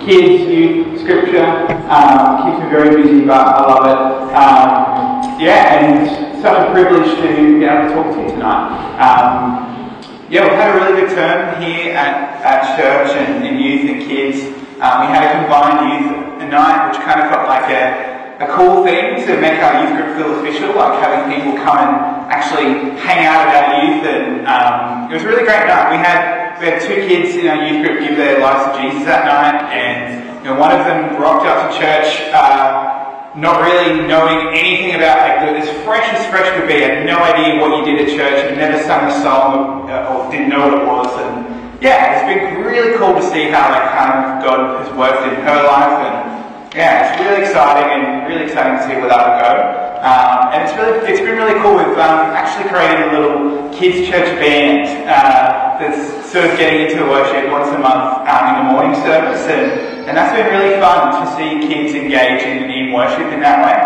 kids, youth, scripture. Um, keeps me very busy, but I love it. Um, yeah, and such a privilege to be able to talk to you tonight. Um, yeah, we've had a really good term here at, at church and in youth and kids. Um, we had a combined youth night, which kind of felt like a, a cool thing to make our youth group feel official, like having people come and actually hang out at our youth. And um, it was a really great night. We had we had two kids in our youth group give their lives to Jesus that night, and you know, one of them rocked up to church, uh, not really knowing anything about like as fresh as fresh could be. Had no idea what you did at church, had never sung a song or, uh, or didn't know what it was, and yeah, it's been really cool to see how like kind of God has worked in her life, and yeah, it's really exciting and really exciting to see where that will go. Um, and it's really, it's been really cool. We've um, actually created a little kids church band uh, that's sort of getting into worship once a month um, in the morning service, and, and that's been really fun to see kids engage in, in worship in that way.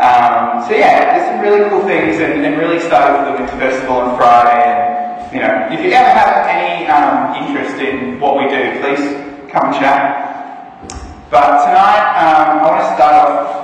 Um, so yeah, there's some really cool things, and, and really excited for the Winter Festival on Friday. And you know, if you ever have any um, interest in what we do, please come and chat. But tonight, um, I want to start off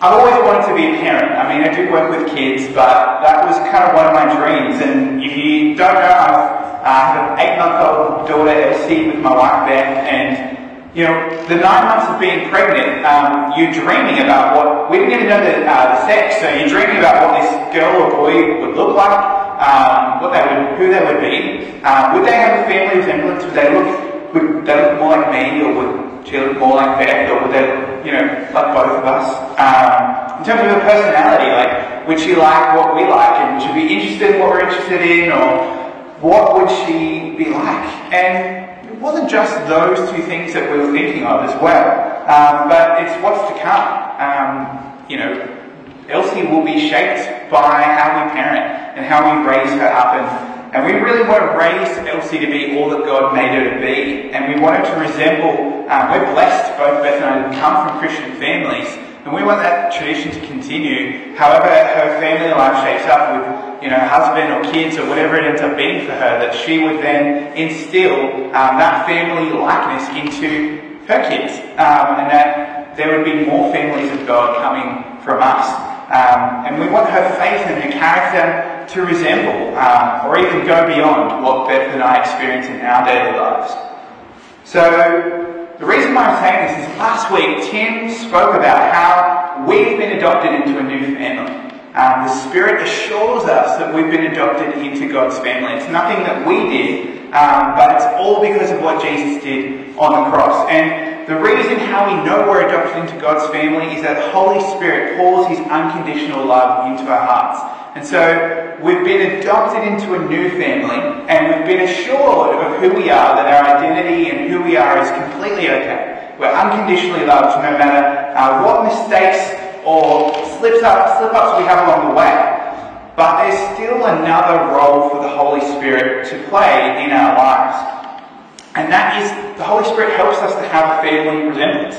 I've always wanted to be a parent. I mean, I do work with kids, but that was kind of one of my dreams. And if you don't know, I've, I have an eight-month-old daughter, Elsie, with my wife, Beth, and you know, the nine months of being pregnant, um, you're dreaming about what, we didn't even know the, uh, the sex, so you're dreaming about what this girl or boy would look like, um, what they would, who they would be. Um, would they have a family resemblance? Would they look, would they look more like me, or would she look more like Beth, or would they, you know, like both of us? Um, in terms of her personality, like, would she like what we like, and would she be interested in what we're interested in, or what would she be like? And it wasn't just those two things that we were thinking of as well, um, but it's what's to come. Um, you know, Elsie will be shaped by how we parent and how we raise her up and and we really want to raise Elsie to be all that God made her to be. And we want to resemble, um, we're blessed, both Beth and I, come from Christian families. And we want that tradition to continue. However, her family life shapes up with, you know, husband or kids or whatever it ends up being for her, that she would then instill um, that family likeness into her kids. Um, and that there would be more families of God coming from us. Um, and we want her faith and her character to resemble um, or even go beyond what Beth and I experience in our daily lives. So, the reason why I'm saying this is last week Tim spoke about how we've been adopted into a new family. Um, the Spirit assures us that we've been adopted into God's family. It's nothing that we did, um, but it's all because of what Jesus did on the cross. And the reason how we know we're adopted into God's family is that the Holy Spirit pours His unconditional love into our hearts. And so we've been adopted into a new family and we've been assured of who we are, that our identity and who we are is completely okay. We're unconditionally loved no matter uh, what mistakes or slips up, slip ups we have along the way. But there's still another role for the Holy Spirit to play in our lives. And that is the Holy Spirit helps us to have a family resemblance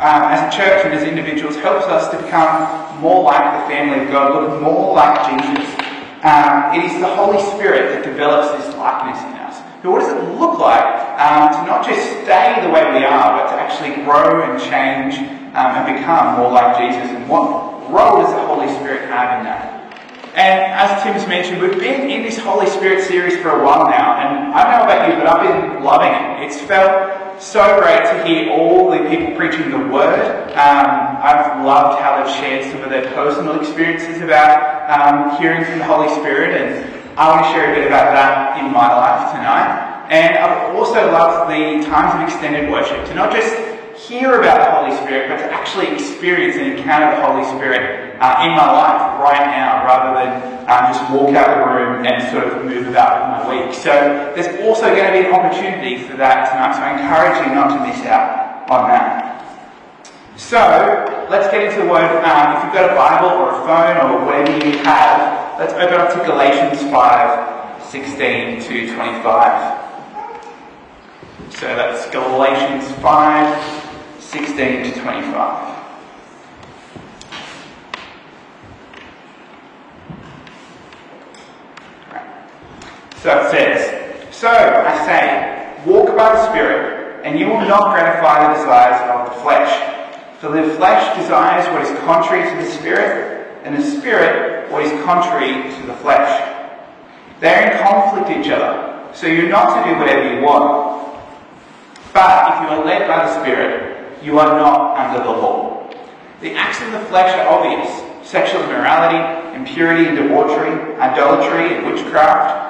um, as a church and as individuals helps us to become more like the family of God, look more like Jesus. Um, it is the Holy Spirit that develops this likeness in us. But what does it look like um, to not just stay the way we are, but to actually grow and change um, and become more like Jesus? And what role does the Holy Spirit have in that? And as Tim's mentioned, we've been in this Holy Spirit series for a while now, and I don't know about you, but I've been loving it. It's felt so great to hear all the people preaching the word. Um, I've loved how they've shared some of their personal experiences about um, hearing from the Holy Spirit, and I want to share a bit about that in my life tonight. And I've also loved the times of extended worship to not just hear about the Holy Spirit, but to actually experience and encounter the Holy Spirit uh, in my life right now, rather than um, just walk out the room and sort of move about with my week. So there's also going to be an opportunity for that tonight, so I encourage you not to miss out on that. So let's get into the word. Um, if you've got a Bible or a phone or whatever you have, let's open up to Galatians 5 16 to 25. So that's Galatians 5 16 to 25. So it says, So I say, walk by the Spirit and you will not gratify the desires of the flesh. For the flesh desires what is contrary to the Spirit, and the Spirit what is contrary to the flesh. They are in conflict with each other, so you're not to do whatever you want. But if you are led by the Spirit, you are not under the law. The acts of the flesh are obvious sexual immorality, impurity and debauchery, idolatry and witchcraft,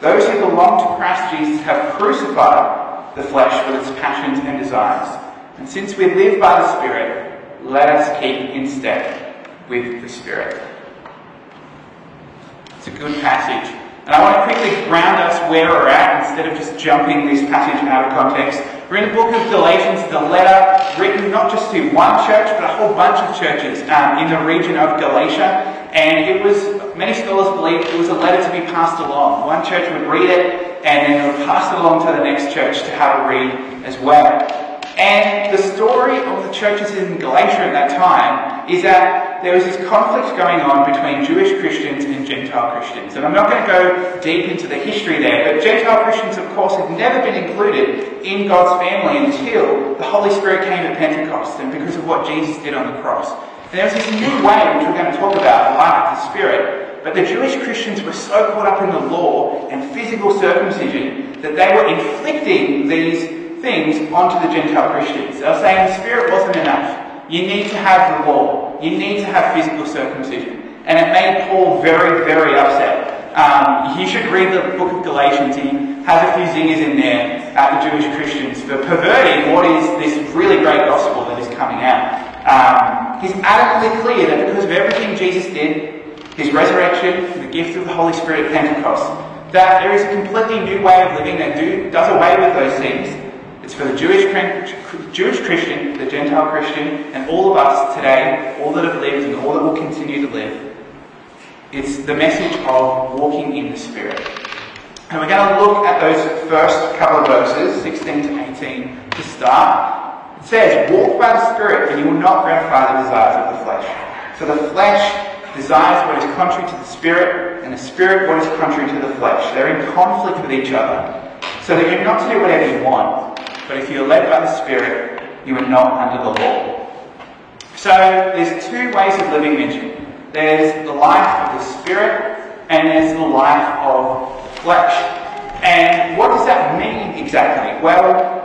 Those who belong to Christ Jesus have crucified the flesh with its passions and desires. And since we live by the Spirit, let us keep in step with the Spirit. It's a good passage. And I want to quickly ground us where we're at instead of just jumping this passage out of context. We're in the book of Galatians, the letter written not just to one church, but a whole bunch of churches um, in the region of Galatia. And it was, many scholars believe it was a letter to be passed along. One church would read it, and then it would pass it along to the next church to have a read as well. And the story of the churches in Galatia at that time is that there was this conflict going on between Jewish Christians and Gentile Christians. And I'm not going to go deep into the history there, but Gentile Christians, of course, had never been included in God's family until the Holy Spirit came at Pentecost and because of what Jesus did on the cross. And there was this new way, which we're going to talk about, the life of the Spirit. But the Jewish Christians were so caught up in the law and physical circumcision that they were inflicting these things onto the Gentile Christians. They were saying the Spirit wasn't enough. You need to have the law. You need to have physical circumcision. And it made Paul very, very upset. Um, you should read the book of Galatians. He has a few zingers in there at the Jewish Christians for perverting what is this really great gospel that is coming out. Um, he's adamantly clear that because of everything Jesus did, his resurrection, the gift of the Holy Spirit at Pentecost, that there is a completely new way of living that do, does away with those things it's for the Jewish, Jewish Christian, the Gentile Christian, and all of us today, all that have lived and all that will continue to live. It's the message of walking in the Spirit. And we're going to look at those first couple of verses, 16 to 18, to start. It says, Walk by the Spirit, and you will not gratify the desires of the flesh. For the flesh desires what is contrary to the Spirit, and the Spirit what is contrary to the flesh. They're in conflict with each other. So that you're not to do whatever you want. But if you're led by the Spirit, you are not under the law. So there's two ways of living mentioned. There's the life of the Spirit and there's the life of flesh. And what does that mean exactly? Well,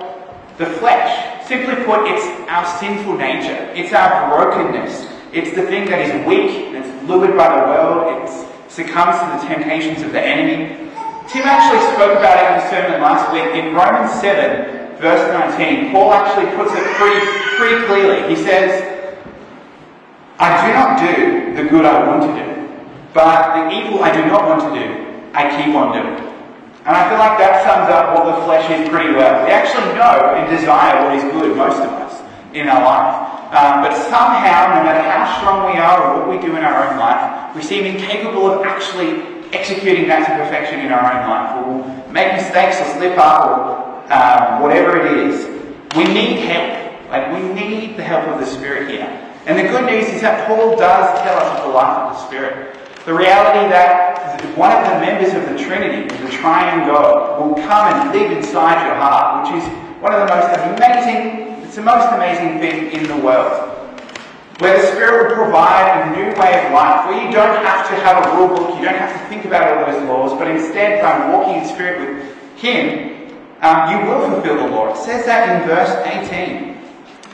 the flesh, simply put, it's our sinful nature. It's our brokenness. It's the thing that is weak, it's lured by the world, it succumbs to the temptations of the enemy. Tim actually spoke about it in a sermon last week. In Romans 7, verse 19, Paul actually puts it pretty, pretty clearly. He says, I do not do the good I want to do, but the evil I do not want to do, I keep on doing. And I feel like that sums up what the flesh is pretty well. We actually know and desire what is good, most of us, in our life. Um, but somehow, no matter how strong we are or what we do in our own life, we seem incapable of actually executing that to perfection in our own life. We'll make mistakes or slip up or um, whatever it is, we need help. Like, we need the help of the Spirit here. And the good news is that Paul does tell us of the life of the Spirit. The reality that one of the members of the Trinity, the triune God, will come and live inside your heart, which is one of the most amazing, it's the most amazing thing in the world. Where the Spirit will provide a new way of life, where you don't have to have a rule book, you don't have to think about all those laws, but instead by walking in Spirit with Him, um, you will fulfill the law. It says that in verse 18.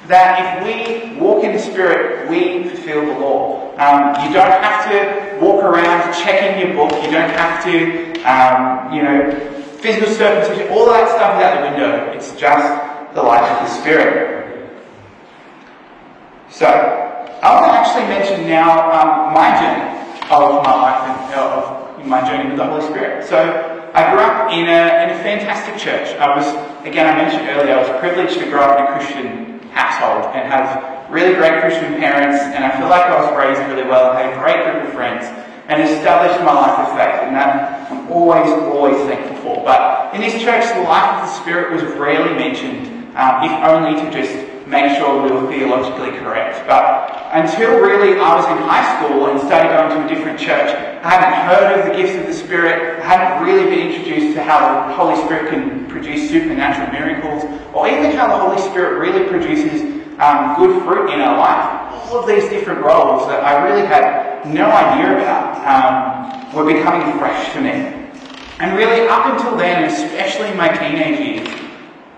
That if we walk in the Spirit, we fulfill the law. Um, you don't have to walk around checking your book. You don't have to, um, you know, physical circumcision. All that stuff is out the window. It's just the life of the Spirit. So, I want to actually mention now um, my journey of my life and uh, of my journey with the Holy Spirit. So, I grew up in a, in a fantastic church. I was, again, I mentioned earlier, I was privileged to grow up in a Christian household and have really great Christian parents, and I feel like I was raised really well I had a great group of friends and established my life of faith, and that I'm always, always thankful for. But in this church, the life of the Spirit was rarely mentioned, um, if only to just make sure we were theologically correct. But until really I was in high school and started going to a different church, I hadn't heard of the gifts of the Spirit, I hadn't really been introduced to how the Holy Spirit can produce supernatural miracles, or even how the Holy Spirit really produces um, good fruit in our life. All of these different roles that I really had no idea about um, were becoming fresh to me. And really, up until then, especially in my teenage years,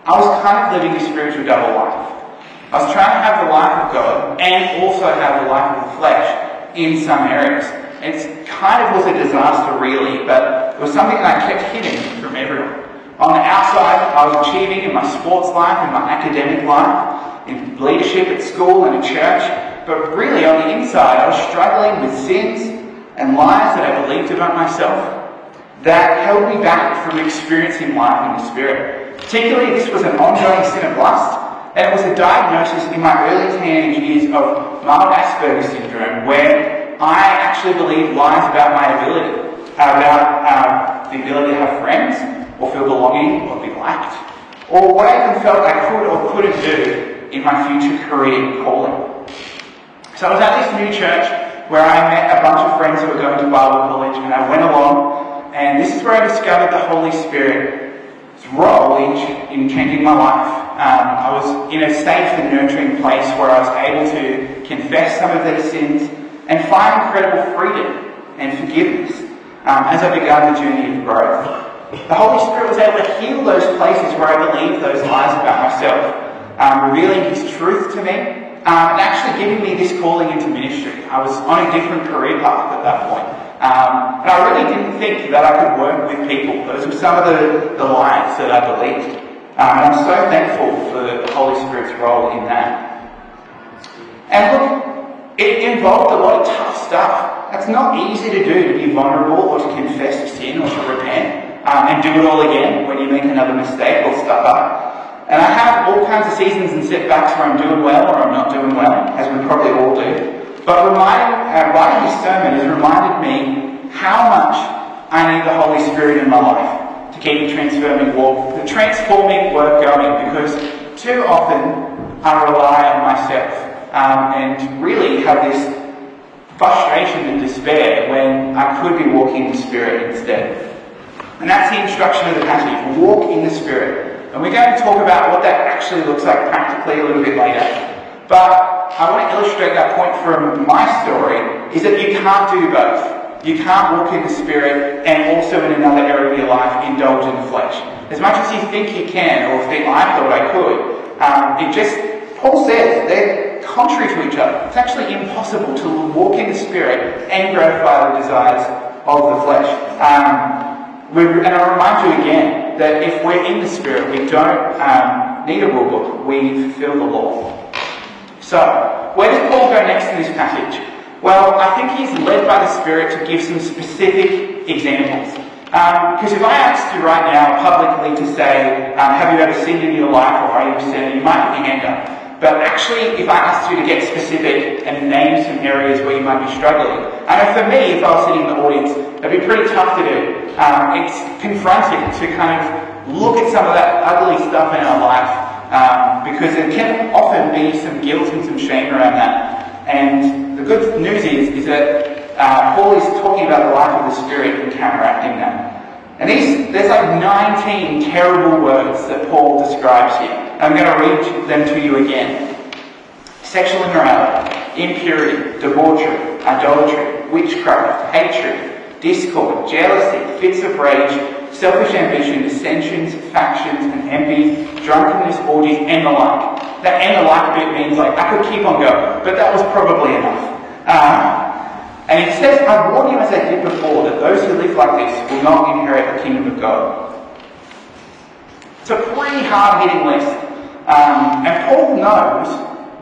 I was kind of living a spiritual double life. I was trying to have the life of God and also have the life of the flesh in some areas. It kind of was a disaster, really, but it was something that I kept hidden from everyone. On the outside, I was achieving in my sports life, in my academic life, in leadership at school and at church, but really on the inside, I was struggling with sins and lies that I believed about myself that held me back from experiencing life in the Spirit. Particularly, this was an ongoing sin of lust, and it was a diagnosis in my early teenage years of mild Asperger's syndrome, where I actually believed lies about my ability, about uh, the ability to have friends, or feel belonging, or be liked, or what I even felt I could or couldn't do in my future career calling. So I was at this new church where I met a bunch of friends who were going to Bible college, and I went along, and this is where I discovered the Holy Spirit's role in, in changing my life. Um, I was in a safe and nurturing place where I was able to confess some of these sins and find incredible freedom and forgiveness um, as I began the journey of growth. The Holy Spirit was able to heal those places where I believed those lies about myself, um, revealing His truth to me um, and actually giving me this calling into ministry. I was on a different career path at that point. Um, and I really didn't think that I could work with people. Those were some of the, the lies that I believed. Um, and I'm so thankful for the Holy Spirit's role in that. And look, it involved a lot of tough stuff. It's not easy to do to be vulnerable or to confess sin or to repent um, and do it all again when you make another mistake or stuff up. And I have all kinds of seasons and setbacks where I'm doing well or I'm not doing well, as we probably all do. But reminding, uh, writing this sermon has reminded me how much I need the Holy Spirit in my life to keep the transforming walk, the transforming work going, because too often I rely on myself um, and really have this frustration and despair when I could be walking in the Spirit instead. And that's the instruction of the passage. Walk in the Spirit. And we're going to talk about what that actually looks like practically a little bit later. But I want to illustrate that point from my story is that you can't do both. You can't walk in the Spirit and also in another area of your life indulge in the flesh. As much as you think you can, or think I thought I could, um, it just, Paul says, they're contrary to each other. It's actually impossible to walk in the Spirit and gratify the desires of the flesh. Um, and I remind you again that if we're in the Spirit, we don't um, need a rule book, we fulfill the law. So, where does Paul go next in this passage? Well, I think he's led by the Spirit to give some specific examples. Because um, if I asked you right now publicly to say, um, have you ever sinned in your life or are you a sinner, you might put your hand up. But actually, if I asked you to get specific and name some areas where you might be struggling, I know for me, if I was sitting in the audience, it'd be pretty tough to do. Um, it's confronting to kind of look at some of that ugly stuff in our life um, because there can often be some guilt and some shame around that. And the good news is, is that uh, Paul is talking about the life of the Spirit and counteracting that. And these, there's like 19 terrible words that Paul describes here. I'm going to read them to you again. Sexual immorality, impurity, debauchery, idolatry, witchcraft, hatred, discord, jealousy, fits of rage, selfish ambition, dissensions, factions, and envy, drunkenness, orgies, and the like. That and the like bit means like I could keep on going, but that was probably enough. Um, and it says, I warn you as I did before, that those who live like this will not inherit the kingdom of God. It's a pretty hard-hitting list. Um, and Paul knows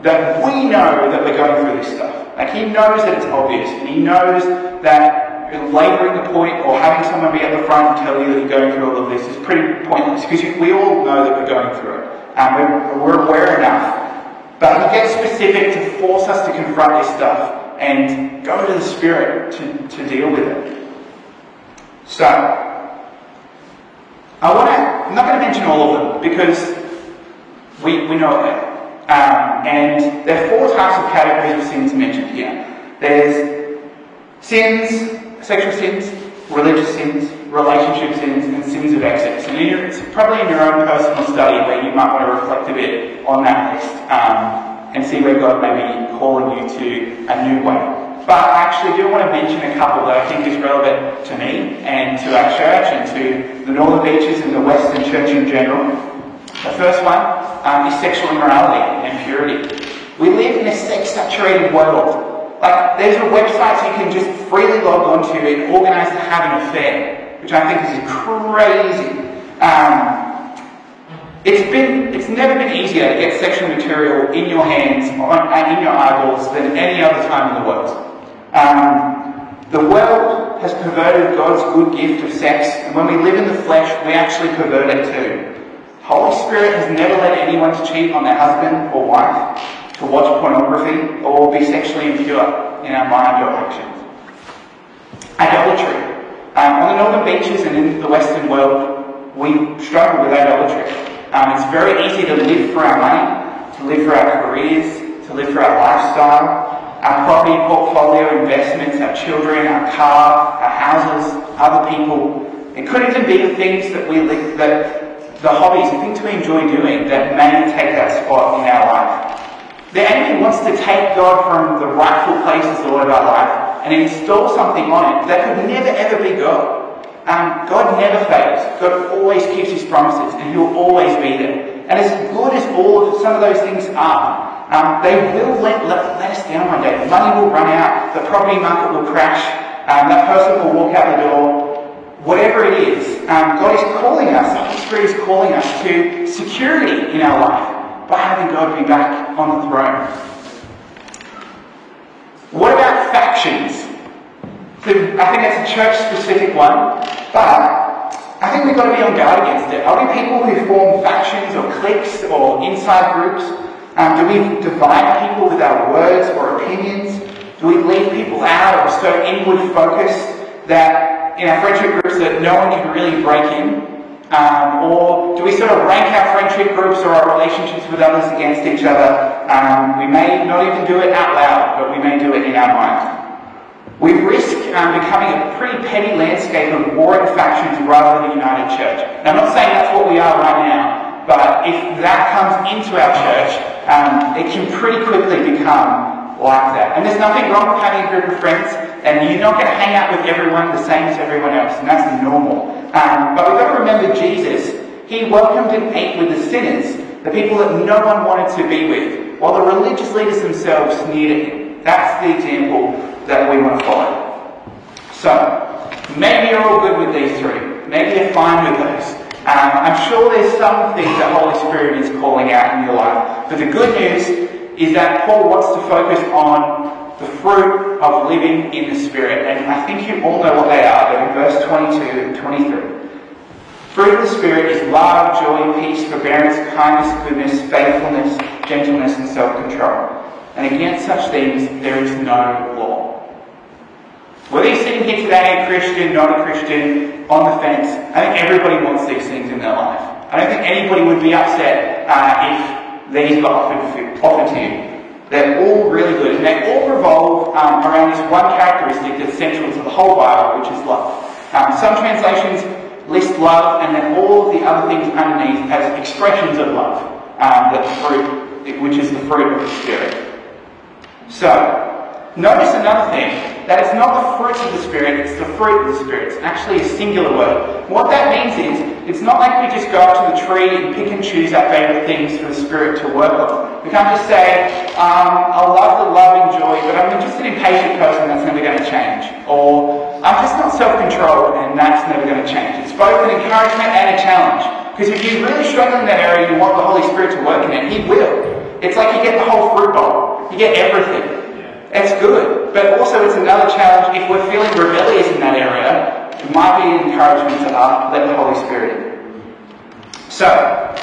that we know that we're going through this stuff. Like he knows that it's obvious, and he knows that labouring the point or having someone be at the front and tell you that you're going through all of this is pretty pointless because we all know that we're going through it. Um, we're, we're aware enough But he gets specific to force us to confront this stuff and go to the Spirit to, to deal with it. So, I want to, I'm not going to mention all of them because we, we know it. Um, and there are four types of categories of sins mentioned here. There's sins, sexual sins, religious sins, relationship sins, and sins of excess. And it's probably in your own personal study where you might want to reflect a bit on that list um, and see where God may be calling you to a new way. But I actually do want to mention a couple that I think is relevant to me and to our church and to the Northern Beaches and the Western Church in general. The first one um, is sexual immorality and purity. We live in a sex-saturated world. Like, there's a website you can just freely log onto and organise to have an affair, which I think is crazy. Um, it's been, it's never been easier to get sexual material in your hands and in your eyeballs than any other time in the world. Um, the world has perverted God's good gift of sex, and when we live in the flesh, we actually pervert it too. Holy Spirit has never led anyone to cheat on their husband or wife, to watch pornography, or be sexually impure in our mind or actions. Idolatry. Um, on the northern beaches and in the Western world, we struggle with idolatry. Um, it's very easy to live for our money, to live for our careers, to live for our lifestyle, our property portfolio, investments, our children, our car, our houses, other people. It could even be the things that we live, that the hobbies, the things we enjoy doing that may take that spot in our life. The enemy wants to take God from the rightful place as Lord of our life and install something on it that could never ever be God. Um, God never fails. God always keeps his promises and he will always be there. And as good as all of some of those things are, um, they will let, let, let, us down one day. The money will run out, the property market will crash, um, that person will walk out the door. Whatever it is, um, God is calling us, the Spirit is calling us to security in our life by having God be back on the throne. What about factions? I think that's a church specific one, but I think we've got to be on guard against it. Are we people who form factions or cliques or inside groups? Um, do we divide people with our words or opinions? Do we leave people out or so inward focused that in our friendship groups that no one can really break in? Um, or do we sort of rank our friendship groups or our relationships with others against each other? Um, we may not even do it out loud, but we may do it in our mind. We risk um, becoming a pretty petty landscape of warring factions rather than a united church. Now, I'm not saying that's what we are right now, but if that comes into our church, um, it can pretty quickly become like that. And there's nothing wrong with having a group of friends, and you're not going to hang out with everyone the same as everyone else, and that's normal. Um, but we've got to remember Jesus, he welcomed and ate with the sinners, the people that no one wanted to be with, while the religious leaders themselves sneered at him. That's the example that we want to follow. So, maybe you're all good with these three. Maybe you're fine with those. Um, I'm sure there's some things that Holy Spirit is calling out in your life. But the good news is that Paul wants to focus on the fruit of living in the Spirit. And I think you all know what they are. They're in verse 22 and 23. Fruit of the Spirit is love, joy, peace, forbearance, kindness, goodness, faithfulness, gentleness, and self-control. And against such things there is no law. Whether you're sitting here today, Christian, not a Christian, on the fence, I think everybody wants these things in their life. I don't think anybody would be upset uh, if these got offered, offered to you. They're all really good, and they all revolve um, around this one characteristic that's central to the whole Bible, which is love. Um, some translations list love, and then all of the other things underneath as expressions of love, um, the fruit, which is the fruit of the Spirit. So, Notice another thing, that it's not the fruits of the Spirit, it's the fruit of the Spirit. It's actually a singular word. What that means is, it's not like we just go up to the tree and pick and choose our favourite things for the Spirit to work on. We can't just say, um, I love the love and joy, but I'm just an impatient person that's never going to change. Or, I'm just not self-controlled and that's never going to change. It's both an encouragement and a challenge. Because if you're really struggling in that area, you want the Holy Spirit to work in it, He will. It's like you get the whole fruit bowl. You get everything. It's good, but also it's another challenge. If we're feeling rebellious in that area, it might be an encouragement to uh, let the Holy Spirit in. So,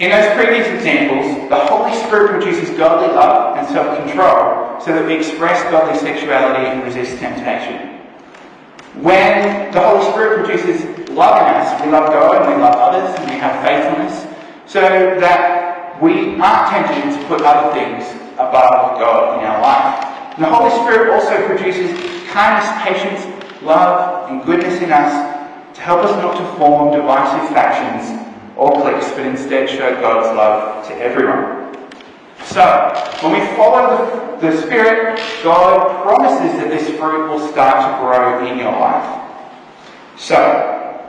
In those previous examples, the Holy Spirit produces godly love and self-control so that we express godly sexuality and resist temptation. When the Holy Spirit produces love in us, we love God and we love others and we have faithfulness so that we aren't tempted to put other things above God in our life. And the Holy Spirit also produces kindness, patience, love, and goodness in us to help us not to form divisive factions or cliques, but instead show God's love to everyone. So, when we follow the, the Spirit, God promises that this fruit will start to grow in your life. So,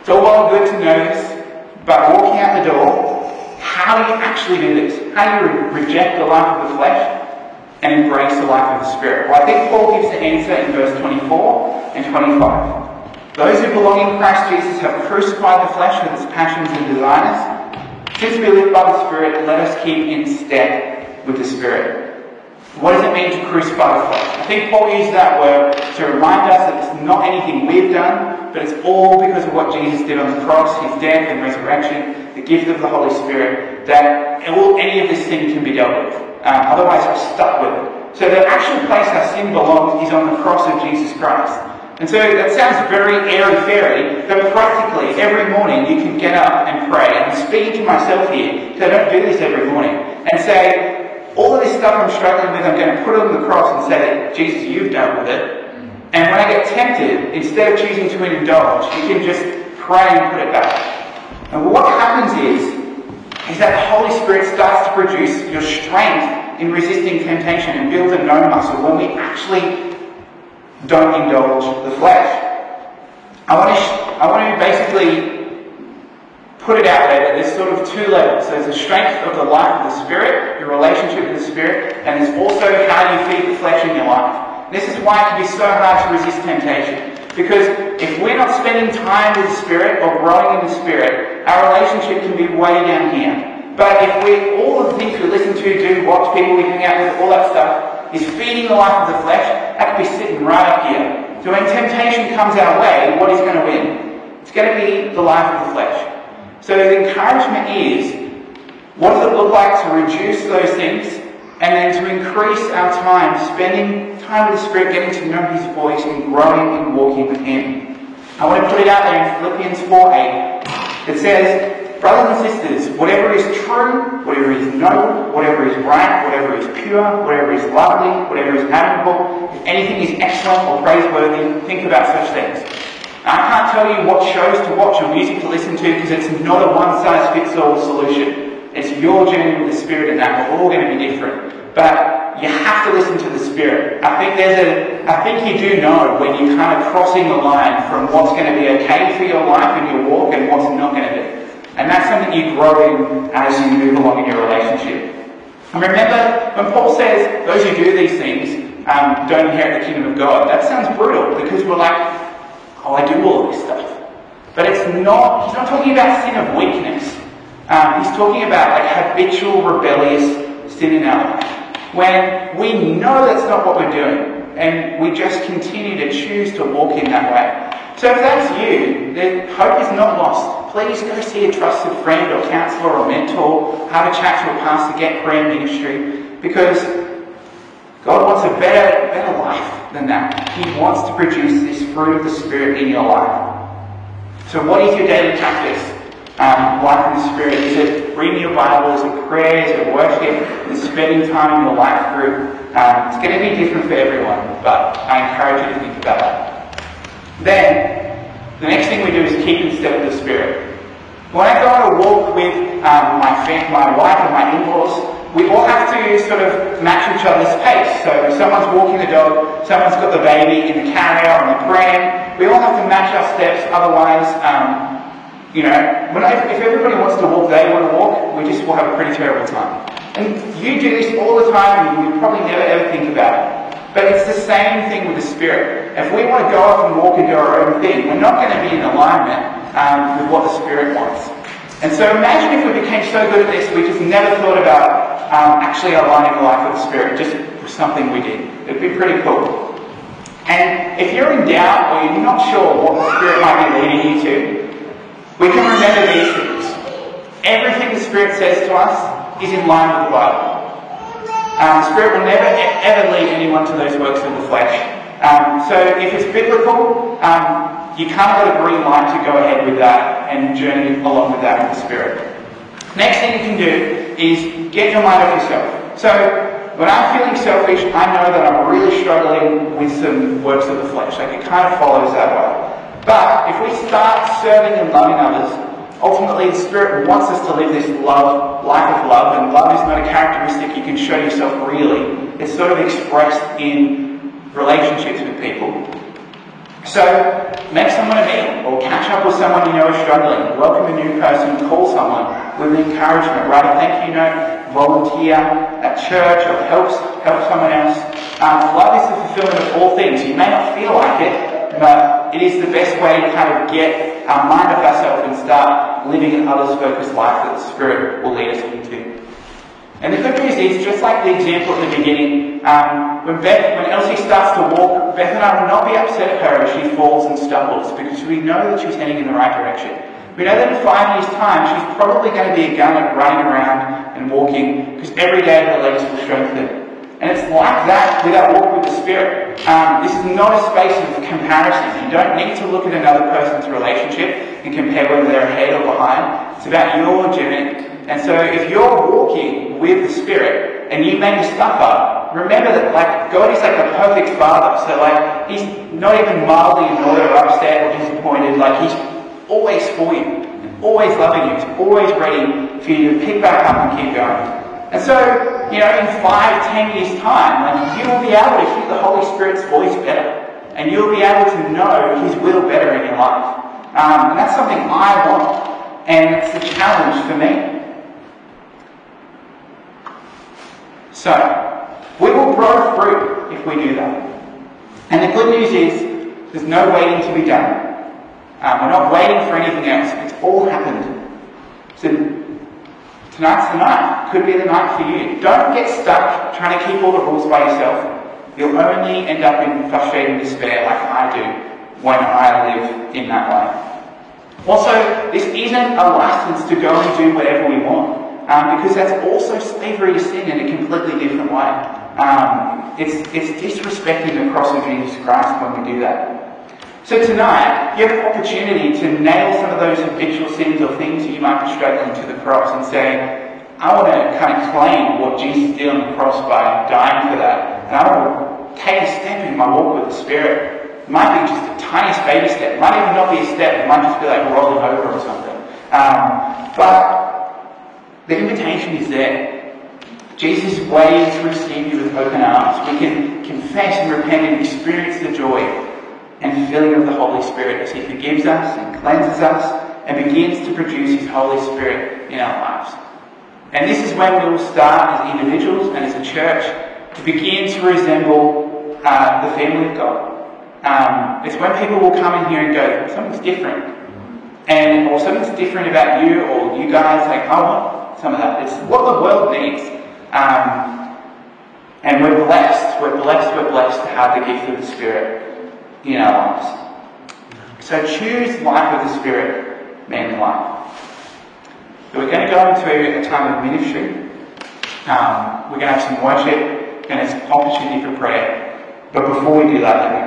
it's all well and good to know this, but walking out the door, how do you actually do this? How do you reject the life of the flesh and embrace the life of the Spirit? Well, I think Paul gives the answer in verse 24 and 25. Those who belong in Christ Jesus have crucified the flesh with its passions and desires. Since we live by the Spirit, let us keep in step with the Spirit. What does it mean to crucify the flesh? I think Paul used that word to remind us that it's not anything we've done, but it's all because of what Jesus did on the cross, his death and resurrection, the gift of the Holy Spirit, that all, any of this thing can be dealt with. Um, otherwise, we're stuck with it. So the actual place our sin belongs is on the cross of Jesus Christ. And so that sounds very airy-fairy, but practically every morning you can get up and pray. And I'm speaking to myself here, because I don't do this every morning, and say, all of this stuff I'm struggling with, I'm going to put it on the cross and say, Jesus, you've dealt with it. And when I get tempted, instead of choosing to indulge, you can just pray and put it back. And what happens is, is that the Holy Spirit starts to produce your strength in resisting temptation and build a no muscle when we actually don't indulge the flesh. I want to, I want to basically put it out there that there's sort of two levels. There's the strength of the life of the Spirit, your relationship with the Spirit, and there's also how you feed the flesh in your life. This is why it can be so hard to resist temptation. Because if we're not spending time with the Spirit or growing in the Spirit, our relationship can be way down here. But if we, all the things we listen to, do, watch, people we hang out with, all that stuff, is feeding the life of the flesh, that could be sitting right up here. So when temptation comes our way, what is going to win? It's going to be the life of the flesh. So the encouragement is, what does it look like to reduce those things and then to increase our time spending time with the Spirit, getting to know His voice and growing and walking with Him? I want to put it out there in Philippians 4 8. It says, Brothers and sisters, whatever is true, whatever is noble, whatever is right, whatever is pure, whatever is lovely, whatever is admirable, if anything is excellent or praiseworthy, think about such things. I can't tell you what shows to watch or music to listen to because it's not a one-size-fits-all solution. It's your journey with the Spirit and that. We're all going to be different. But you have to listen to the Spirit. I think there's a, I think you do know when you're kind of crossing the line from what's going to be okay for your life and your walk and what's not going to be. And that's something you grow in as you move along in your relationship. And remember, when Paul says those who do these things um, don't inherit the kingdom of God, that sounds brutal because we're like, oh, I do all this stuff. But it's not, he's not talking about sin of weakness. Um, he's talking about like habitual rebellious sin in our life. When we know that's not what we're doing, and we just continue to choose to walk in that way. So if that's you, then hope is not lost. Please go see a trusted friend or counselor or mentor, have a chat to a pastor, get prayer ministry, because God wants a better, better life than that. He wants to produce this fruit of the Spirit in your life. So what is your daily practice? Um, life in the Spirit? Is it reading your Bible? Is it prayer? Is it worship? Is it spending time in your life group? Um, it's going to be different for everyone, but I encourage you to think about that. Then, the next thing we do is keep in step with the Spirit. When I go on a walk with um, my, friend, my wife and my in-laws, we all have to sort of match each other's pace. So if someone's walking the dog, someone's got the baby in the carrier or in the pram, we all have to match our steps, otherwise, um, you know, I, if everybody wants to walk, they want to walk, we just will have a pretty terrible time. And you do this all the time, and you probably never ever think about it. But it's the same thing with the Spirit. If we want to go off and walk and do our own thing, we're not going to be in alignment um, with what the Spirit wants. And so imagine if we became so good at this, we just never thought about um, actually aligning the life with the Spirit, just something we did. It'd be pretty cool. And if you're in doubt or you're not sure what the Spirit might be leading you to, we can remember these things. everything the Spirit says to us is in line with the Bible. Um, the Spirit will never ever lead anyone to those works of the flesh. Um, so if it's biblical, um, you of got a green light to go ahead with that and journey along with that in the Spirit. Next thing you can do is get your mind off yourself. So when I'm feeling selfish, I know that I'm really struggling with some works of the flesh. Like it kind of follows that way. But if we start serving and loving others, ultimately the Spirit wants us to live this love, life of love, and love is not a characteristic you can show yourself really. It's sort of expressed in relationships with people. So, make someone a meal, or catch up with someone you know is struggling, welcome a new person, call someone with encouragement, write a thank you note, volunteer at church, or help, help someone else. Um, love is the fulfillment of all things. You may not feel like it, but it is the best way to kind of get our mind off ourselves and start living an others focused life that the Spirit will lead us into. And the good news is, just like the example at the beginning, um, when Beth, when Elsie starts to walk, Beth and I will not be upset at her if she falls and stumbles, because we know that she's heading in the right direction. We know that in five years' time, she's probably going to be a at running around and walking, because every day her legs will strengthen. And it's like that with our walk with the Spirit. Um, this is not a space of comparison. You don't need to look at another person's relationship and compare whether they're ahead or behind. It's about your journey. And so if you're walking with the Spirit and you maybe stuff up, remember that like God is like a perfect father. So like he's not even mildly annoyed or upset or disappointed. Like he's always for you, always loving you, he's always ready for you to pick back up and keep going. And so, you know, in five, ten years' time, like you will be able to hear the Holy Spirit's voice better. And you'll be able to know His will better in your life. Um, and that's something I want. And it's a challenge for me. So, we will grow fruit if we do that. And the good news is, there's no waiting to be done. Um, we're not waiting for anything else. It's all happened. So, tonight's the night. Could be the night for you. Don't get stuck trying to keep all the rules by yourself. You'll only end up in frustrating despair like I do when I live in that way. Also, this isn't a license to go and do whatever we want um, because that's also slavery to sin in a completely different way. Um, it's, it's disrespecting the cross of Jesus Christ when we do that. So tonight, you have an opportunity to nail some of those habitual sins or things that you might be struggling to the cross and say, I want to kind of claim what Jesus did on the cross by dying for that. And I want to take a step in my walk with the Spirit. It might be just the tiniest baby step. It might even not be a step. It might just be like rolling over or something. Um, but the invitation is there. Jesus waits to receive you with open arms. We can confess and repent and experience the joy and filling of the Holy Spirit as He forgives us and cleanses us and begins to produce His Holy Spirit in our lives. And this is when we will start as individuals and as a church to begin to resemble uh, the family of God. Um, it's when people will come in here and go, something's different. And or something's different about you or you guys, like, I want some of that. It's what the world needs. Um, and we're blessed, we're blessed, we're blessed to have the gift of the Spirit in our lives. So choose life of the Spirit, man life. So we're going to go into a time of ministry. Um, we're going to have some worship and it's an opportunity for prayer. But before we do that,